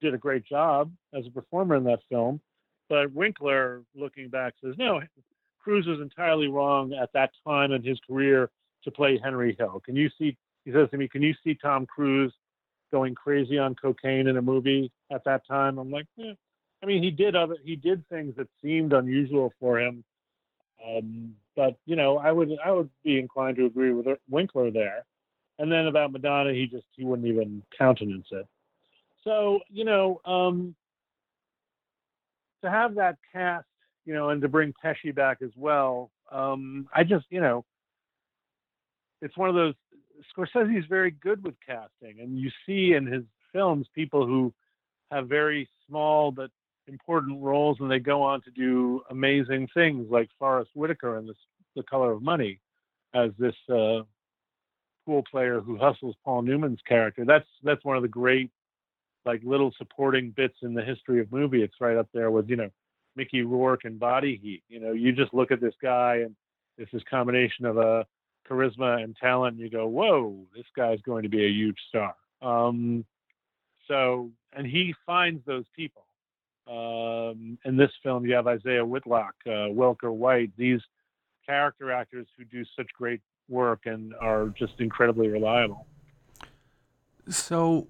did a great job as a performer in that film. But Winkler, looking back, says no. Cruise was entirely wrong at that time in his career to play Henry Hill. Can you see? He says to me, "Can you see Tom Cruise going crazy on cocaine in a movie at that time?" I'm like, eh. I mean, he did other he did things that seemed unusual for him, um, but you know, I would I would be inclined to agree with Winkler there. And then about Madonna, he just he wouldn't even countenance it. So you know, um, to have that cast, you know, and to bring Pesci back as well, um, I just you know, it's one of those. Scorsese is very good with casting, and you see in his films people who have very small but important roles, and they go on to do amazing things, like Forest Whitaker in this, The Color of Money, as this uh, pool player who hustles Paul Newman's character. That's that's one of the great like little supporting bits in the history of movie. It's right up there with you know Mickey Rourke and Body Heat. You know, you just look at this guy and it's this combination of a uh, charisma and talent. And you go, whoa, this guy's going to be a huge star. Um, so, and he finds those people. Um, in this film, you have Isiah Whitlock, uh, Welker White, these character actors who do such great work and are just incredibly reliable. So,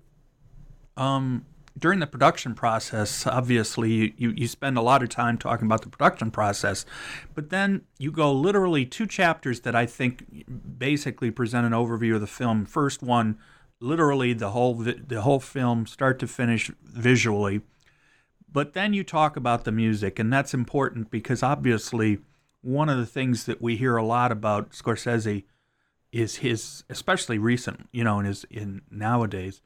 um, during the production process, obviously, you, you spend a lot of time talking about the production process, but then you go literally two chapters that I think basically present an overview of the film. First one, literally the whole the whole film, start to finish, visually, but then you talk about the music, and that's important because obviously, one of the things that we hear a lot about Scorsese is his, especially recent, you know, in his in nowadays,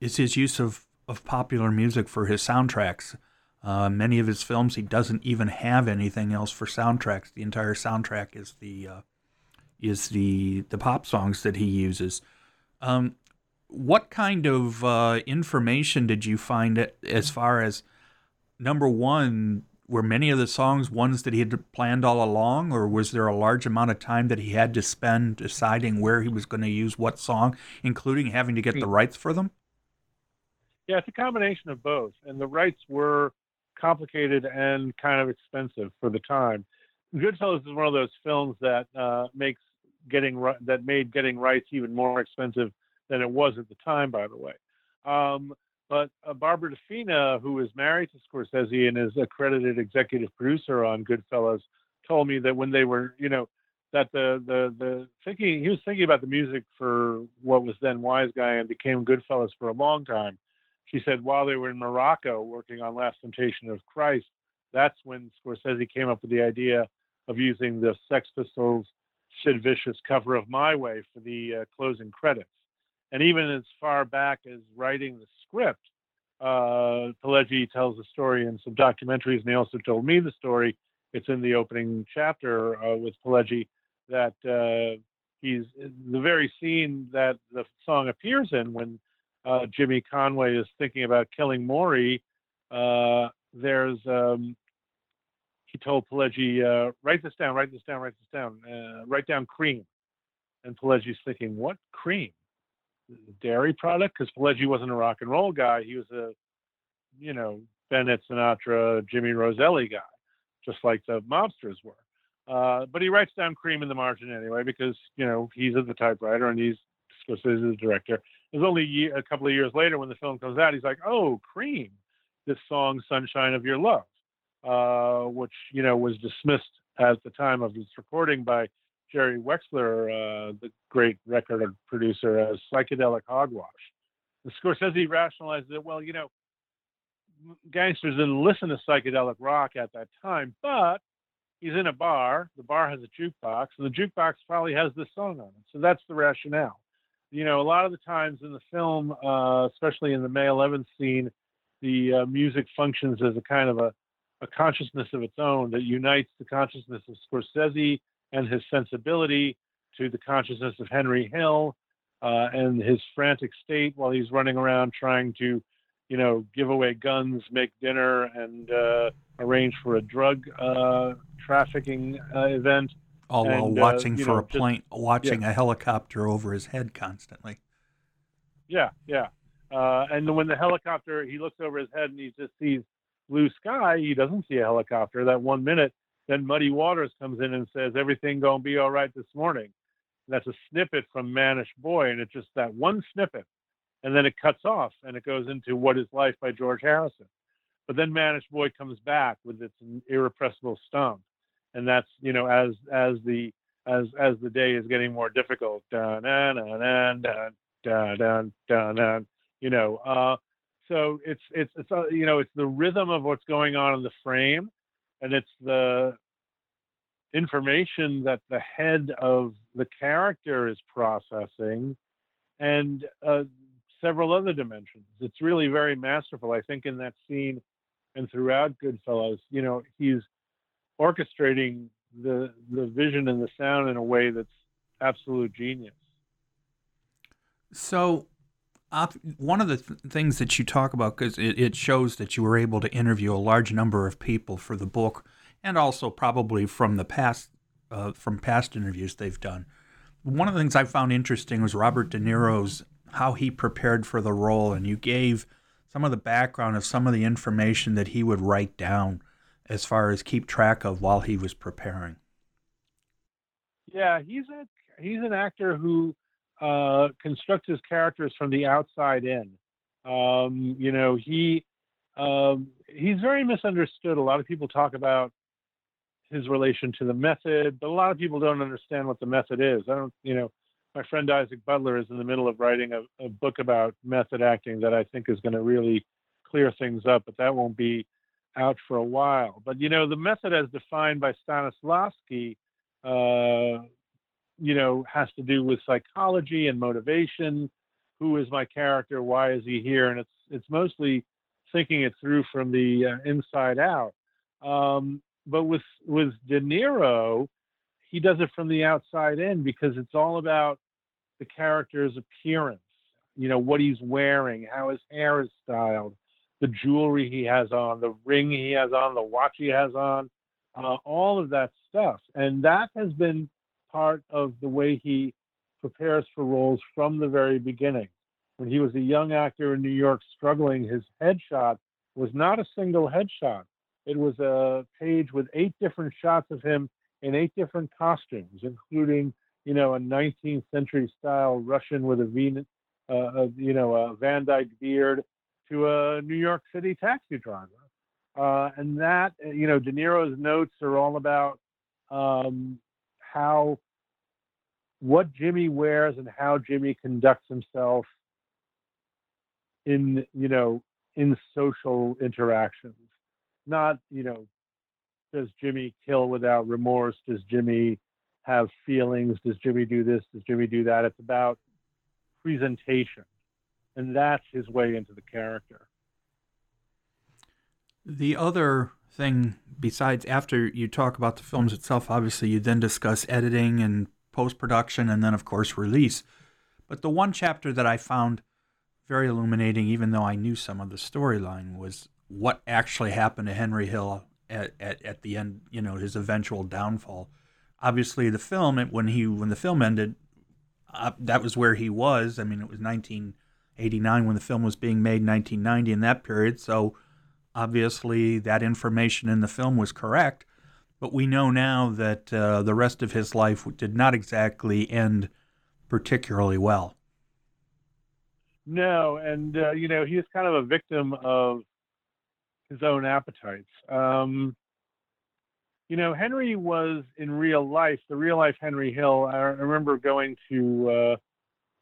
is his use of of popular music for his soundtracks. Uh, many of his films, he doesn't even have anything else for soundtracks. The entire soundtrack is the uh, is the the pop songs that he uses. Um, what kind of uh, information did you find as far as number one? Were many of the songs ones that he had planned all along, or was there a large amount of time that he had to spend deciding where he was going to use what song, including having to get the rights for them? Yeah, it's a combination of both, and the rights were complicated and kind of expensive for the time. Goodfellas is one of those films that uh, makes getting that made getting rights even more expensive than it was at the time, by the way. Um, but uh, Barbara DeFina, who is married to Scorsese and is a credited executive producer on Goodfellas, told me that when they were, you know, that the the the thinking he was thinking about the music for what was then Wise Guy and became Goodfellas for a long time. She said while they were in Morocco working on Last Temptation of Christ, that's when Scorsese came up with the idea of using the Sex Pistols Sid Vicious cover of My Way for the uh, closing credits. And even as far back as writing the script, uh, tells the story in some documentaries, and he also told me the story. It's in the opening chapter uh, with Pileggi that uh, he's the very scene that the song appears in when uh, Jimmy Conway is thinking about killing Maury. Uh, there's um, he told Pileggi, uh, write this down, write this down, write this down, uh, write down cream. And Pileggi's thinking, what cream? Dairy product? Because Pileggi wasn't a rock and roll guy. He was a, you know, Bennett Sinatra, Jimmy Roselli guy, just like the mobsters were. Uh, but he writes down cream in the margin anyway because, you know, he's at the typewriter and he's Scorsese's director. It's only a couple of years later when the film comes out, he's like, oh, cream, this song, Sunshine of Your Love uh, which you know was dismissed at the time of its recording by Jerry Wexler, uh, the great record producer, as psychedelic hogwash. The Scorsese rationalized it. Well, you know, gangsters didn't listen to psychedelic rock at that time, but he's in a bar. The bar has a jukebox, and the jukebox probably has this song on it. So that's the rationale. You know, a lot of the times in the film, uh, especially in the May 11th scene, the uh, music functions as a kind of a a consciousness of its own that unites the consciousness of Scorsese and his sensibility to the consciousness of Henry Hill uh, and his frantic state while he's running around trying to, you know, give away guns, make dinner, and uh, arrange for a drug uh, trafficking uh, event. All and, while uh, watching for know, a plane, just, watching yeah. a helicopter over his head constantly. Yeah, yeah. Uh, and when the helicopter, he looks over his head and he just sees blue sky, he doesn't see a helicopter that one minute. Then Muddy Waters comes in and says, Everything gonna be all right this morning. And that's a snippet from Mannish Boy, and it's just that one snippet. And then it cuts off and it goes into What is Life by George Harrison. But then Mannish Boy comes back with its irrepressible stomp. And that's, you know, as as the as as the day is getting more difficult. Dun, dun, dun, dun, dun, dun, dun, dun, you know, uh, so it's it's it's uh, you know it's the rhythm of what's going on in the frame and it's the information that the head of the character is processing and uh, several other dimensions. It's really very masterful. I think in that scene and throughout goodfellas you know he's orchestrating the the vision and the sound in a way that's absolute genius. So one of the th- things that you talk about, because it, it shows that you were able to interview a large number of people for the book, and also probably from the past, uh, from past interviews they've done. One of the things I found interesting was Robert De Niro's how he prepared for the role, and you gave some of the background of some of the information that he would write down as far as keep track of while he was preparing. Yeah, he's a he's an actor who uh, constructs his characters from the outside in. Um, you know, he um, he's very misunderstood. A lot of people talk about his relation to the method, but a lot of people don't understand what the method is. I don't, you know, my friend Isaac Butler is in the middle of writing a, a book about method acting that I think is going to really clear things up, but that won't be out for a while. But you know, the method as defined by Stanislavski uh, you know, has to do with psychology and motivation. Who is my character? Why is he here? And it's it's mostly thinking it through from the uh, inside out. Um, but with with De Niro, he does it from the outside in because it's all about the character's appearance. You know what he's wearing, how his hair is styled, the jewelry he has on, the ring he has on, the watch he has on, uh, all of that stuff, and that has been part of the way he prepares for roles from the very beginning. When he was a young actor in New York struggling, his headshot was not a single headshot. It was a page with eight different shots of him in eight different costumes, including, you know, a 19th century style Russian with a V, uh, a, you know, a Van Dyke beard to a New York City taxi driver. Uh, and that, you know, De Niro's notes are all about um, how what Jimmy wears and how Jimmy conducts himself in you know in social interactions. Not you know does Jimmy kill without remorse? Does Jimmy have feelings? Does Jimmy do this? Does Jimmy do that? It's about presentation. And that's his way into the character. The other thing besides after you talk about the films itself obviously you then discuss editing and post production, and then, of course, release. But the one chapter that I found very illuminating, even though I knew some of the storyline, was what actually happened to Henry Hill at, at, at the end, you know, his eventual downfall. Obviously, the film, when he when the film ended, uh, that was where he was. I mean, it was 1989 when the film was being made, 1990 in that period. So obviously, that information in the film was correct. But we know now that uh, the rest of his life did not exactly end particularly well. No, and uh, you know he was kind of a victim of his own appetites. Um, you know, Henry was in real life, the real life Henry Hill. I remember going to uh,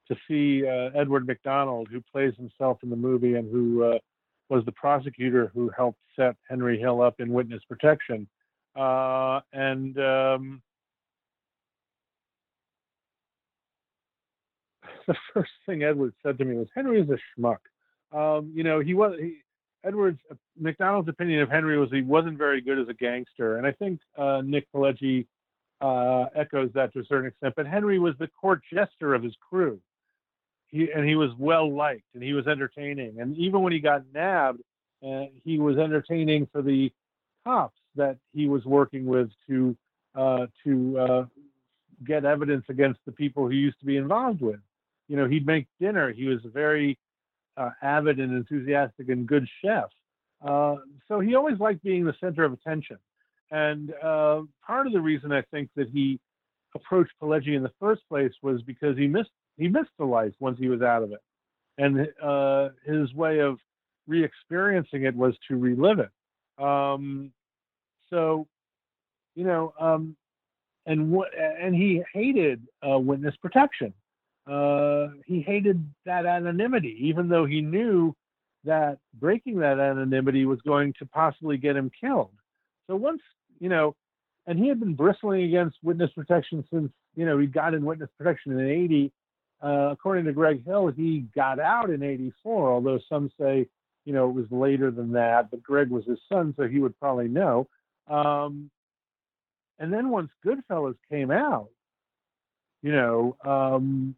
to see uh, Edward McDonald, who plays himself in the movie and who uh, was the prosecutor who helped set Henry Hill up in witness protection. Uh, and um, the [laughs] first thing Edward said to me was, "Henry is a schmuck." Um, you know, he was he, Edward's McDonald's opinion of Henry was he wasn't very good as a gangster, and I think uh, Nick Pileggi uh, echoes that to a certain extent. But Henry was the court jester of his crew. He and he was well liked, and he was entertaining. And even when he got nabbed, uh, he was entertaining for the cops that he was working with to uh, to uh, get evidence against the people he used to be involved with. You know, he'd make dinner. He was a very uh, avid and enthusiastic and good chef. Uh, so he always liked being the center of attention. And uh, part of the reason I think that he approached Pileggi in the first place was because he missed he missed the life once he was out of it, and uh, his way of re-experiencing it was to relive it. Um, so, you know, um, and what and he hated uh, witness protection. Uh, he hated that anonymity, even though he knew that breaking that anonymity was going to possibly get him killed. So once, you know, and he had been bristling against witness protection since, you know, he got in witness protection in 80. Uh, according to Greg Hill, he got out in 84, although some say, you know, it was later than that, but Greg was his son, so he would probably know. Um, and then once Goodfellas came out, you know, um,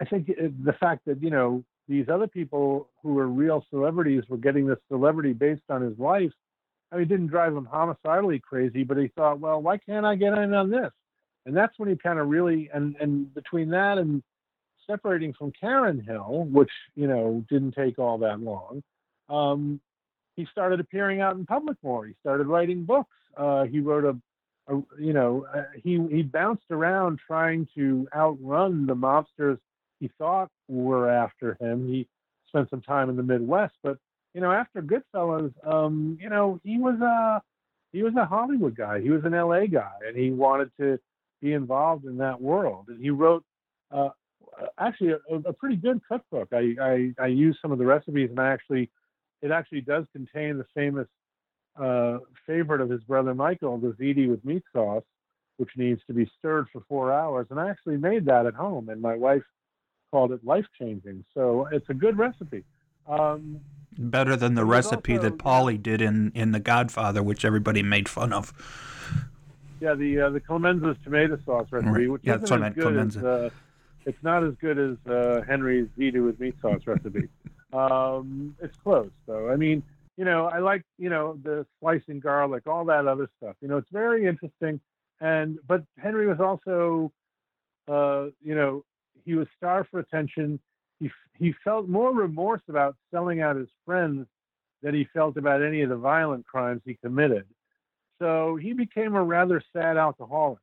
I think the fact that you know these other people who were real celebrities were getting this celebrity based on his life. I mean, didn't drive him homicidally crazy, but he thought, well, why can't I get in on this? And that's when he kind of really and and between that and separating from Karen Hill, which you know didn't take all that long, um, he started appearing out in public more. He started writing books. Uh, he wrote a, a you know, uh, he he bounced around trying to outrun the mobsters he thought were after him. He spent some time in the Midwest, but you know, after Goodfellas, um, you know, he was a he was a Hollywood guy. He was an LA guy, and he wanted to be involved in that world. And he wrote uh, actually a, a, pretty good cookbook. I, I I used some of the recipes, and I actually it actually does contain the famous uh, favorite of his brother Michael, the ziti with meat sauce, which needs to be stirred for four hours. And I actually made that at home, and my wife called it life changing. So it's a good recipe. Um, Better than the recipe also, that Paulie did in, in The Godfather, which everybody made fun of. Yeah, the uh, the Clemenza's tomato sauce recipe, right. which yeah, isn't as good Clemenza. as uh, it's not as good as uh, Henry's Ziti with meat sauce recipe. [laughs] um, it's close though. I mean, you know, I like you know the slicing garlic, all that other stuff. You know, it's very interesting. And but Henry was also, uh, you know, he was starved for attention. He he felt more remorse about selling out his friends than he felt about any of the violent crimes he committed. So he became a rather sad alcoholic.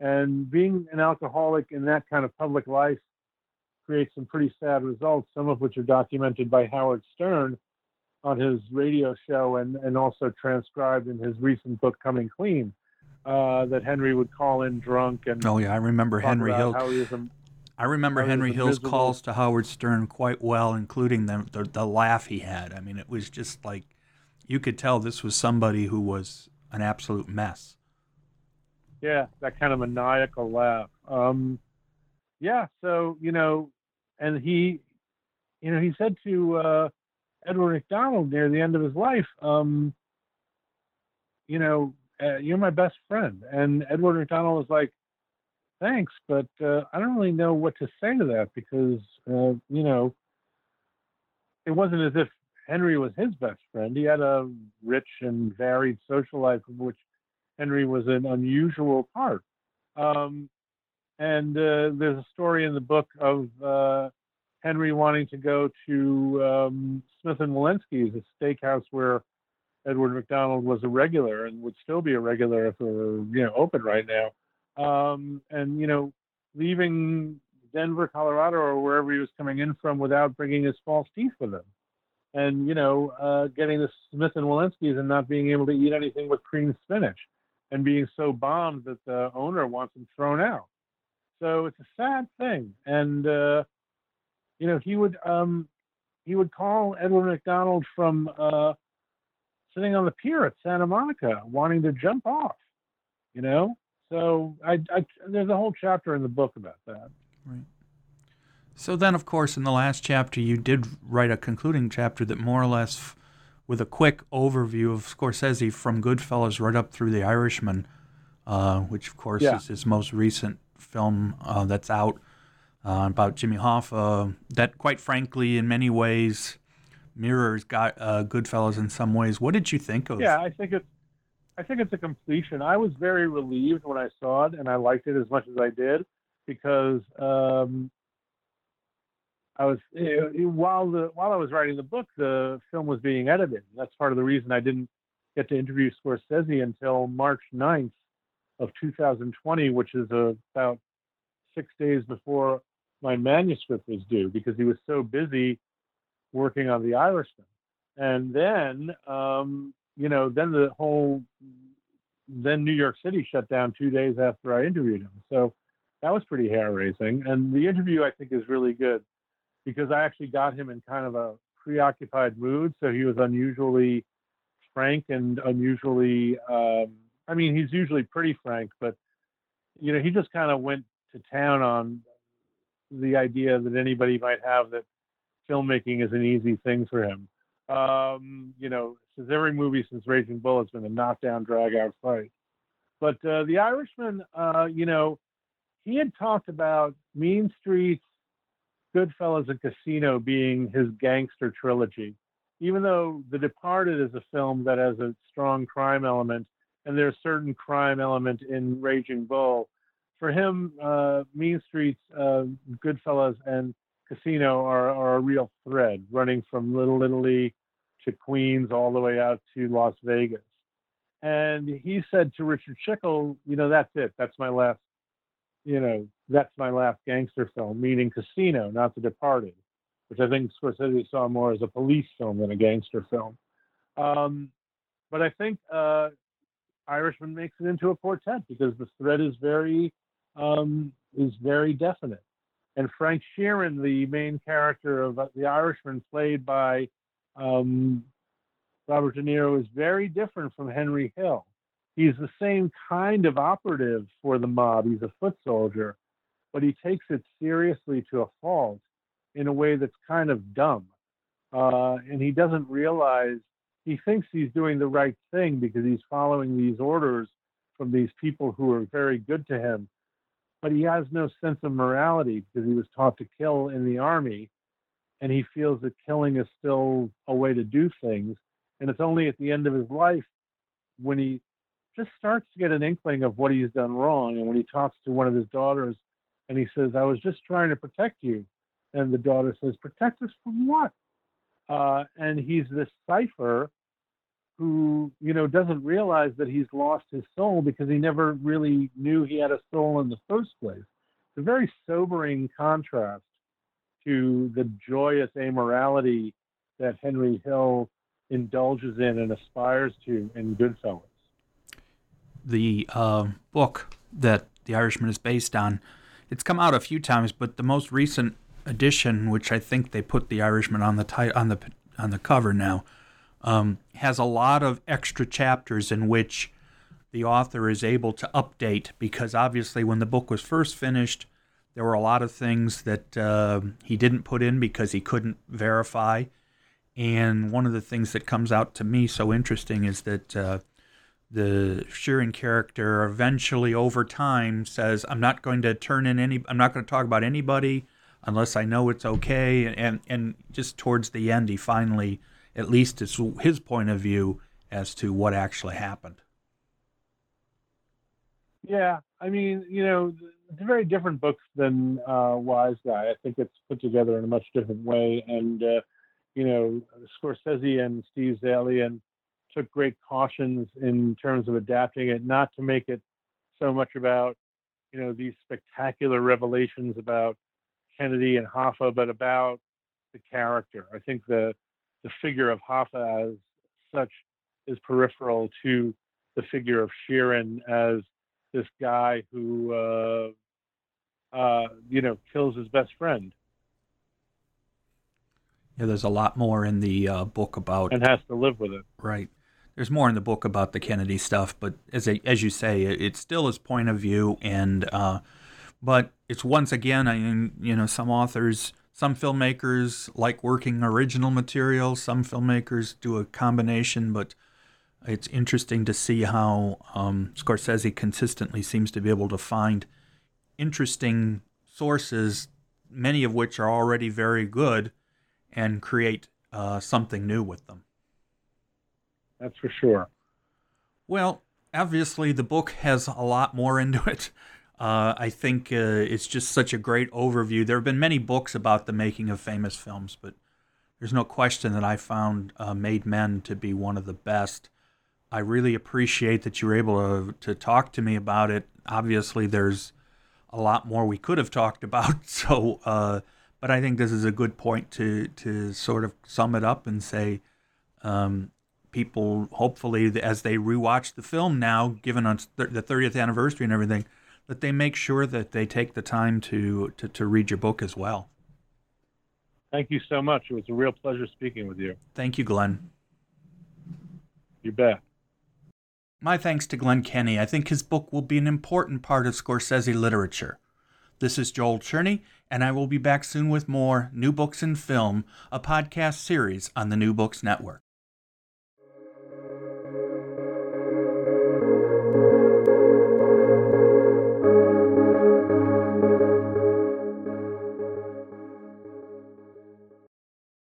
And being an alcoholic in that kind of public life creates some pretty sad results, some of which are documented by Howard Stern on his radio show and, and also transcribed in his recent book, Coming Clean, uh, that Henry would call in drunk and. Oh, yeah, I remember Henry Hill. I remember Henry Hill's miserable. calls to Howard Stern quite well, including the, the, the laugh he had. I mean, it was just like you could tell this was somebody who was an absolute mess. Yeah, that kind of maniacal laugh. Um, yeah, so you know, and he, you know, he said to uh, Edward McDonald near the end of his life, um, you know, uh, you're my best friend. And Edward McDonald was like, thanks, but uh, I don't really know what to say to that because, uh, you know, it wasn't as if Henry was his best friend. He had a rich and varied social life of which Henry was an unusual part. Um, and uh, there's a story in the book of uh, Henry wanting to go to um, Smith and Wollensky's, a steakhouse where Edward McDonald was a regular and would still be a regular if it were you know open right now. Um, and you know, leaving Denver, Colorado, or wherever he was coming in from without bringing his false teeth with him and you know uh, getting the Smith and Wollensky's and not being able to eat anything with cream spinach, and being so bombed that the owner wants him thrown out. So it's a sad thing, and uh, you know he would um, he would call Edward McDonald from uh, sitting on the pier at Santa Monica, wanting to jump off. You know, so I, I there's a whole chapter in the book about that. Right. So then, of course, in the last chapter, you did write a concluding chapter that more or less, with a quick overview of Scorsese from Goodfellas right up through The Irishman, uh, which, of course, yeah. is his most recent film uh, that's out uh, about Jimmy Hoffa, that, quite frankly, in many ways, mirrors got uh, Goodfellas in some ways. What did you think of? Yeah, I think it's I think it's a completion. I was very relieved when I saw it, and I liked it as much as I did because um, I was while the while I was writing the book, the film was being edited. That's part of the reason I didn't get to interview Scorsese until March 9th of 2020, which is about six days before my manuscript was due, because he was so busy working on The Irishman. And then, um, you know, then the whole then New York City shut down two days after I interviewed him. So that was pretty hair raising. And the interview I think is really good because I actually got him in kind of a preoccupied mood. So he was unusually frank and unusually, um, I mean, he's usually pretty frank, but, you know, he just kind of went to town on the idea that anybody might have that filmmaking is an easy thing for him. Um, you know, since every movie since Raging Bull has been a knockdown, drag out fight. But uh, The Irishman, uh, you know, he had talked about Mean Streets Goodfellas and Casino being his gangster trilogy. Even though The Departed is a film that has a strong crime element, and there's a certain crime element in Raging Bull, for him, uh, Mean Streets, uh, Goodfellas, and Casino are, are a real thread running from Little Italy to Queens all the way out to Las Vegas. And he said to Richard Schickel, you know, that's it. That's my last you know, that's my last gangster film, meaning Casino, not The Departed, which I think Scorsese saw more as a police film than a gangster film. Um, but I think uh, Irishman makes it into a quartet because the thread is very um, is very definite. And Frank Sheeran, the main character of The Irishman, played by um, Robert De Niro, is very different from Henry Hill he's the same kind of operative for the mob. He's a foot soldier, but he takes it seriously to a fault in a way that's kind of dumb. uh, and he doesn't realize he thinks he's doing the right thing because he's following these orders from these people who are very good to him. But he has no sense of morality because he was taught to kill in the army, and he feels that killing is still a way to do things. And it's only at the end of his life when he just starts to get an inkling of what he's done wrong. And when he talks to one of his daughters and he says, I was just trying to protect you. And the daughter says, Protect us from what? Uh, and he's this cipher who, you know, doesn't realize that he's lost his soul because he never really knew he had a soul in the first place. It's a very sobering contrast to the joyous amorality that Henry Hill indulges in and aspires to in Goodfellas. The uh, book that The Irishman is based on, it's come out a few times, but the most recent edition, which I think they put The Irishman on the ti- on the on the cover now, um, has a lot of extra chapters in which the author is able to update because obviously when the book was first finished, there were a lot of things that uh, he didn't put in because he couldn't verify. And one of the things that comes out to me so interesting is that uh, the Sheeran character eventually, over time, says, "I'm not going to turn in any. I'm not going to talk about anybody unless I know it's okay." And and just towards the end, he finally, at least, it's his point of view as to what actually happened. Yeah, I mean, you know, it's a very different book than uh, Wise Guy. I think it's put together in a much different way, and uh, you know, Scorsese and Steve Zaillian took great cautions in terms of adapting it, not to make it so much about, you know, these spectacular revelations about Kennedy and Hoffa, but about the character. I think the the figure of Hoffa as such is peripheral to the figure of Sheeran as this guy who, uh, uh, you know, kills his best friend. Yeah, there's a lot more in the uh, book about and has to live with it. Right. There's more in the book about the Kennedy stuff, but as a, as you say, it, still his point of view, and uh, but it's once again, I mean, you know, some authors, some filmmakers like working original material, some filmmakers do a combination, but it's interesting to see how um, Scorsese consistently seems to be able to find interesting sources, many of which are already very good and create uh, something new with them. That's for sure. Well, obviously, the book has a lot more into it. [laughs] Uh, I think uh, it's just such a great overview. There have been many books about the making of famous films, but there's no question that I found uh, Made Men to be one of the best. I really appreciate that you were able to, to talk to me about it. Obviously, there's a lot more we could have talked about. [laughs] So, uh, but I think this is a good point to to sort of sum it up and say, um, people hopefully as they rewatch the film now, given on th- the 30th anniversary and everything, that they make sure that they take the time to, to to read your book as well. Thank you so much. It was a real pleasure speaking with you. Thank you, Glenn. You bet. My thanks to Glenn Kenny. I think his book will be an important part of Scorsese literature. This is Joel Cherney, and I will be back soon with more New Books in Film, a podcast series on the New Books Network.